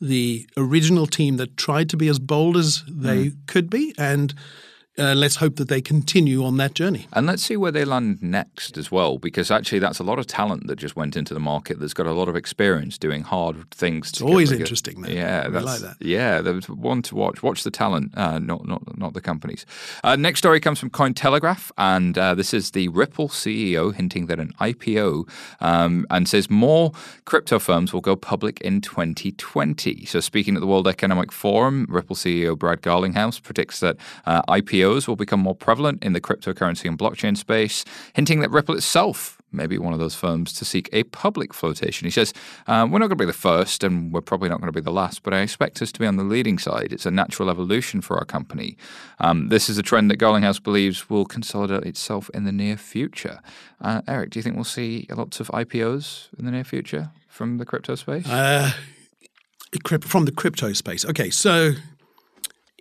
the original team that tried to be as bold as they hmm. could be, and uh, let's hope that they continue on that journey. And let's see where they land next as well, because actually that's a lot of talent that just went into the market that's got a lot of experience doing hard things. It's always interesting, though. Yeah, that's, like that. Yeah, there's one to watch. Watch the talent, uh, not not not the companies. Uh, next story comes from Cointelegraph, and uh, this is the Ripple CEO hinting that an IPO, um, and says more crypto firms will go public in 2020. So speaking at the World Economic Forum, Ripple CEO Brad Garlinghouse predicts that uh, IPOs will become more prevalent in the cryptocurrency and blockchain space, hinting that Ripple itself may be one of those firms to seek a public flotation. He says, uh, We're not going to be the first and we're probably not going to be the last, but I expect us to be on the leading side. It's a natural evolution for our company. Um, this is a trend that Garlinghouse believes will consolidate itself in the near future. Uh, Eric, do you think we'll see lots of IPOs in the near future from the crypto space? Uh, from the crypto space. Okay, so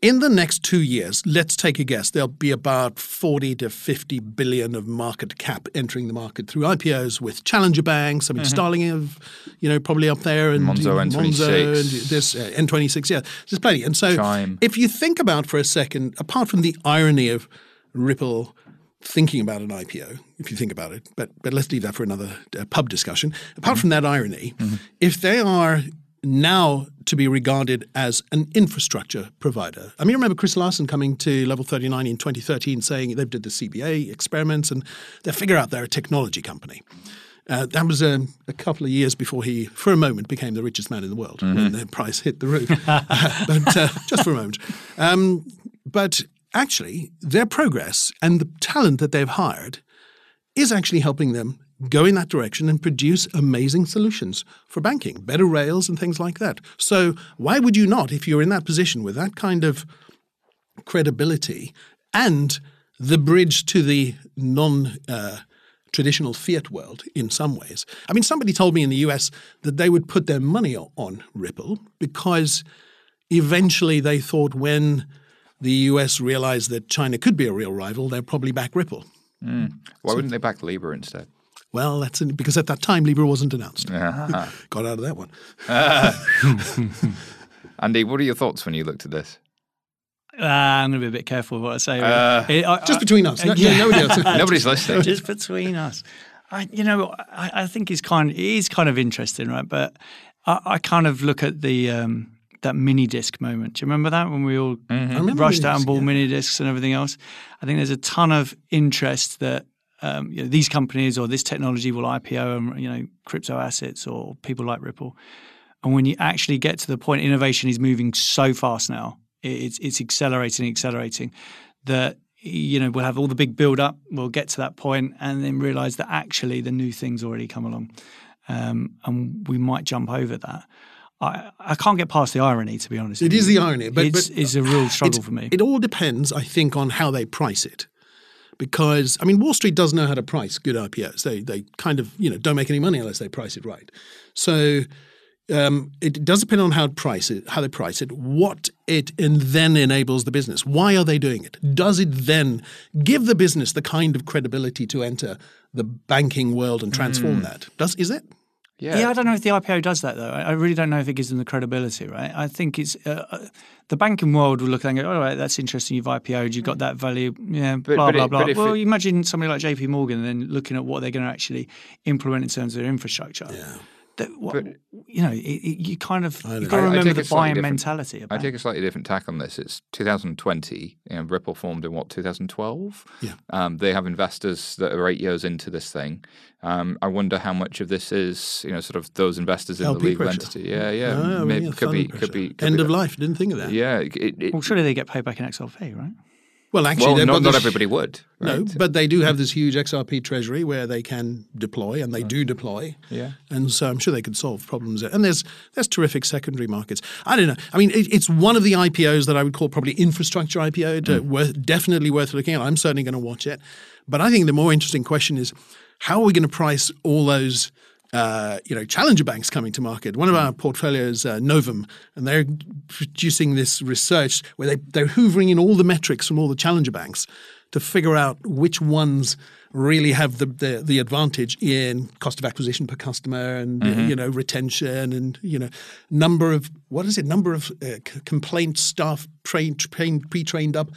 in the next two years, let's take a guess. There'll be about 40 to 50 billion of market cap entering the market through IPOs with challenger banks. I mean, Starling, of, you know, probably up there, and Monzo, know, Monzo and this uh, N26. Yeah, there's plenty. And so, Chime. if you think about for a second, apart from the irony of Ripple thinking about an IPO, if you think about it, but but let's leave that for another uh, pub discussion. Apart from that irony, if they are now to be regarded as an infrastructure provider. I mean, remember Chris Larsen coming to level 39 in 2013 saying they did the CBA experiments and they figure out they're a technology company. Uh, that was um, a couple of years before he, for a moment, became the richest man in the world when the price hit the roof. but uh, just for a moment. Um, but actually, their progress and the talent that they've hired is actually helping them go in that direction and produce amazing solutions for banking, better rails and things like that. So, why would you not, if you're in that position with that kind of credibility and the bridge to the non uh, traditional fiat world in some ways? I mean, somebody told me in the US that they would put their money on Ripple because eventually they thought when the US realized that China could be a real rival, they'd probably back Ripple. Why wouldn't they back Libra instead? Well, that's in, because at that time Libra wasn't announced. Ah. Got out of that one. Andy, what are your thoughts when you looked at this? Uh, I'm going to be a bit careful with what I say. Uh, It- I- Just I- between us. No, yeah. Nobody else. Nobody's listening. just between us. I, you know, I, I think it's kind. It is kind of interesting, right? But I, I kind of look at the um, that mini disc moment. Do you remember that when we all remember rushed mini out and bought yeah. mini discs and everything else? I think there's a ton of interest that um, you know, these companies or this technology will IPO and you know crypto assets or people like Ripple. And when you actually get to the point, innovation is moving so fast now. It's it's accelerating, accelerating. That you know we'll have all the big build up. We'll get to that point and then realize that actually the new things already come along, um, and we might jump over that. I I can't get past the irony, to be honest. It is the irony, but- it's, but it's a real struggle for me. It all depends, I think, on how they price it. Because I mean, Wall Street does know how to price good IPOs. They they kind of you know don't make any money unless they price it right. So um, it does depend on how price it, how they price it, what it and then enables the business. Why are they doing it? Does it then give the business the kind of credibility to enter the banking world and transform that? Does is it? Yeah. I don't know if the IPO does that though. I I really don't know if it gives them the credibility, right? I think it's uh, uh, the banking world will look at it and go, "All right, that's interesting. You've IPO'd. You've got that value. Yeah, But- blah but blah it- blah." well, it- imagine somebody like JP Morgan and then looking at what they're going to actually implement in terms of their infrastructure. Yeah. That, what, you know, it, it, you kind of you've got to remember the buying mentality. Of I take a slightly different tack on this. It's 2020. You know, Ripple formed in what 2012. Yeah. Um, they have investors that are eight years into this thing. Um, I wonder how much of this is, you know, sort of those investors in LP the legal pressure. entity. Yeah, yeah. Ah, I mean, maybe, yeah, could, be, could be, could end be of that. life. Didn't think of that. Yeah. It, well, surely they get paid back in XRP, right? Well, actually, well, not, not everybody would. No, but they do have this huge XRP treasury where they can deploy, and they do deploy. Yeah. and so I'm sure they could solve problems. there. And there's there's terrific secondary markets. I don't know. I mean, it, it's one of the IPOs that I would call probably infrastructure IPO. To, mm. worth, definitely worth looking at. I'm certainly going to watch it. But I think the more interesting question is how are we going to price all those? Uh, you know, challenger banks coming to market. One of our portfolios, uh, Novum, and they're producing this research where they, they're hoovering in all the metrics from all the challenger banks to figure out which ones really have the, the, the advantage in cost of acquisition per customer and uh, you know retention and you know number of what is it number of uh, c- complaint staff trained, trained pre-trained up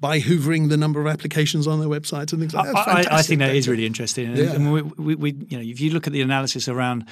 by hoovering the number of applications on their websites and things like that. I, I- think that is data. really interesting. And, Yeah. and we, we, we, you know, if you look at the analysis around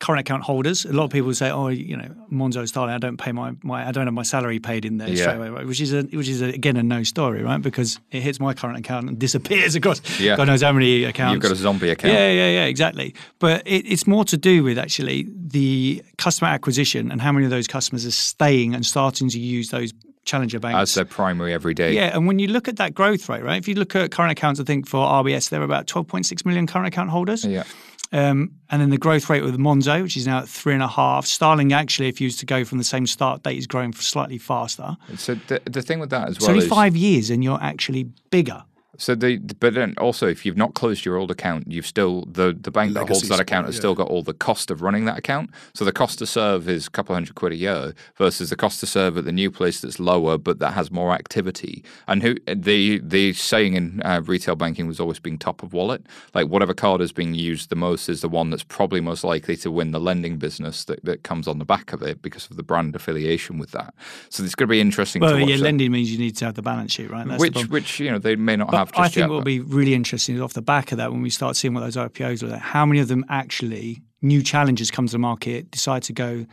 current account holders, a lot of people say, "Oh, you know, Monzo Starling, I don't pay my, my I don't have my salary paid in there Yeah. straight away," right? which is a, which is a, again a no story, right? Because it hits my current account and disappears across Yeah. God knows how many accounts. You've got a zombie account. Yeah, yeah, yeah, exactly. But it, it's more to do with actually the customer acquisition and how many of those customers are staying and starting to use those challenger banks As their primary everyday. yeah, and when you look at that growth rate, right? If you look at current accounts, I think for RBS, there are about 12.6 million current account holders. Yeah. Um, and then the growth rate with Monzo, which is now at three and a half. Starling, actually, if you was to go from the same start date, is growing slightly faster. So the, the thing with that as It's well only is five years, and you're actually bigger. So the but then also if you've not closed your old account, you've still the the bank that holds that account has yeah. still got all the cost of running that account. So the cost to serve is a couple hundred quid a year versus the cost to serve at the new place that's lower but that has more activity. And who the the saying in uh, retail banking was always being top of wallet. Like whatever card is being used the most is the one that's probably most likely to win the lending business that, that comes on the back of it because of the brand affiliation with that. So it's going to be interesting Well, to watch. yeah, that. lending means you need to have the balance sheet, right? That's which which you know they may not But have I think yet. what will but- be really interesting is off the back of that when we start seeing what those IPOs look like, how many of them actually new challengers come to the market, decide to go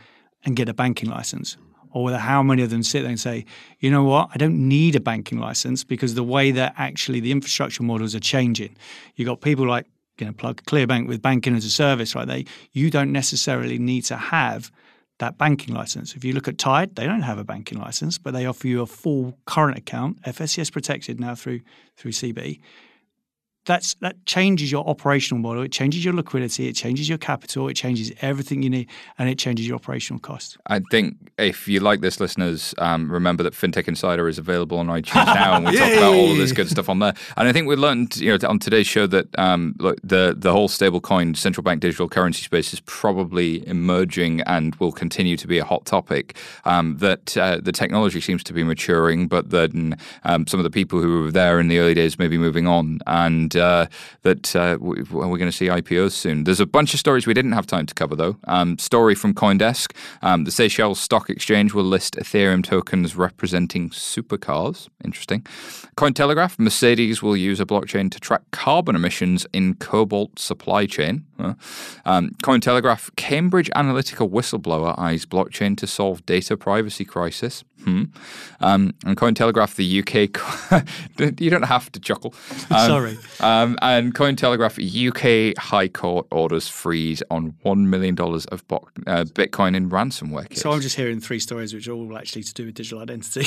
and get a banking license, or whether how many of them sit there and say, you know what, I don't need a banking license because the way that actually the infrastructure models are changing. You've got people like you know, plug ClearBank with banking as a service, right? They you don't necessarily need to have that banking license. If you look at Tide, they don't have a banking license, but they offer you a full current account, FSCS protected now through through CB. That's that changes your operational model. It changes your liquidity. It changes your capital. It changes everything you need, and it changes your operational cost. I think if you like this, listeners, um, remember that FinTech Insider is available on iTunes now, and we talk about all of this good stuff on there. And I think we learned, you know, on today's show that um, look, the the whole stablecoin central bank digital currency space is probably emerging and will continue to be a hot topic. Um, that uh, the technology seems to be maturing, but then um, some of the people who were there in the early days may be moving on, and uh, that uh, we, we're going to see IPOs soon. There's a bunch of stories we didn't have time to cover, though. Um, story from CoinDesk: um, the Seychelles Stock Exchange will list Ethereum tokens representing supercars. Interesting. Cointelegraph: Mercedes will use a blockchain to track carbon emissions in cobalt supply chain. Huh? Um, Cointelegraph, Cambridge Analytica whistleblower eyes blockchain to solve data privacy crisis. Hmm. Um, and Cointelegraph, the UK, you don't have to chuckle. Um, Sorry. Um, and Cointelegraph, UK High Court orders freeze on $1 million of bo- uh, Bitcoin in ransomware case. So I'm just hearing three stories which are all actually to do with digital identity.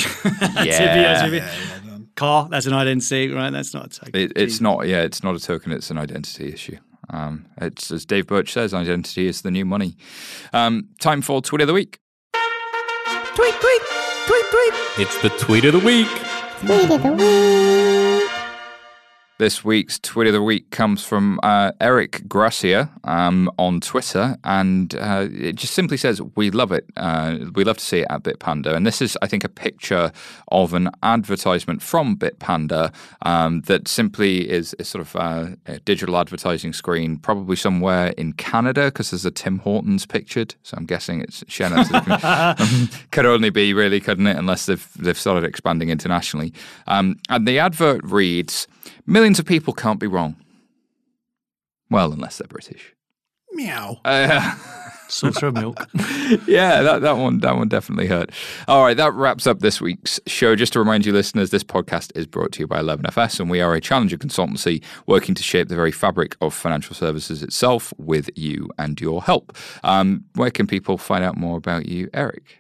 Yeah. Car, that's an identity, right? That's not a token. It, it's not, yeah, it's not a token, it's an identity issue. Um, it's as Dave Birch says, identity is the new money. Um, time for tweet of the week. Tweet, tweet, tweet, tweet. It's the tweet of the week. Tweet of the week. This week's tweet of the week comes from uh, Eric Gracia um, on Twitter, and uh, it just simply says, "We love it. Uh, we love to see it at Bitpanda." And this is, I think, a picture of an advertisement from Bitpanda um, that simply is, is sort of uh, a digital advertising screen, probably somewhere in Canada, because there's a Tim Hortons pictured. So I'm guessing it's shown out could only be really, couldn't it? Unless they've they've started expanding internationally. Um, and the advert reads. Millions of people can't be wrong. Well, unless they're British. Meow. Uh, Saucer of milk. yeah, that, that one that one definitely hurt. All right, that wraps up this week's show. Just to remind you, listeners, this podcast is brought to you by 11FS, and we are a challenger consultancy working to shape the very fabric of financial services itself with you and your help. Um, where can people find out more about you, Eric?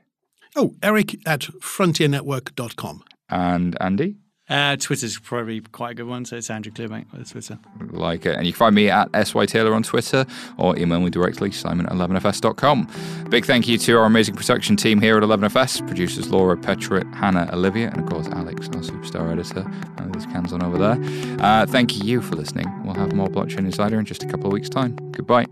Oh, Eric at frontiernetwork.com. And Andy? Uh, Twitter's probably quite a good one, so it's Andrew Clearbank with Twitter. like it. And you can find me at SY Taylor on Twitter or email me directly, simon at 11fs.com. Big thank you to our amazing production team here at 11fs producers Laura, Petra, Hannah, Olivia, and of course Alex, our superstar editor. And there's cans on over there. Uh, thank you for listening. We'll have more Blockchain Insider in just a couple of weeks' time. Goodbye.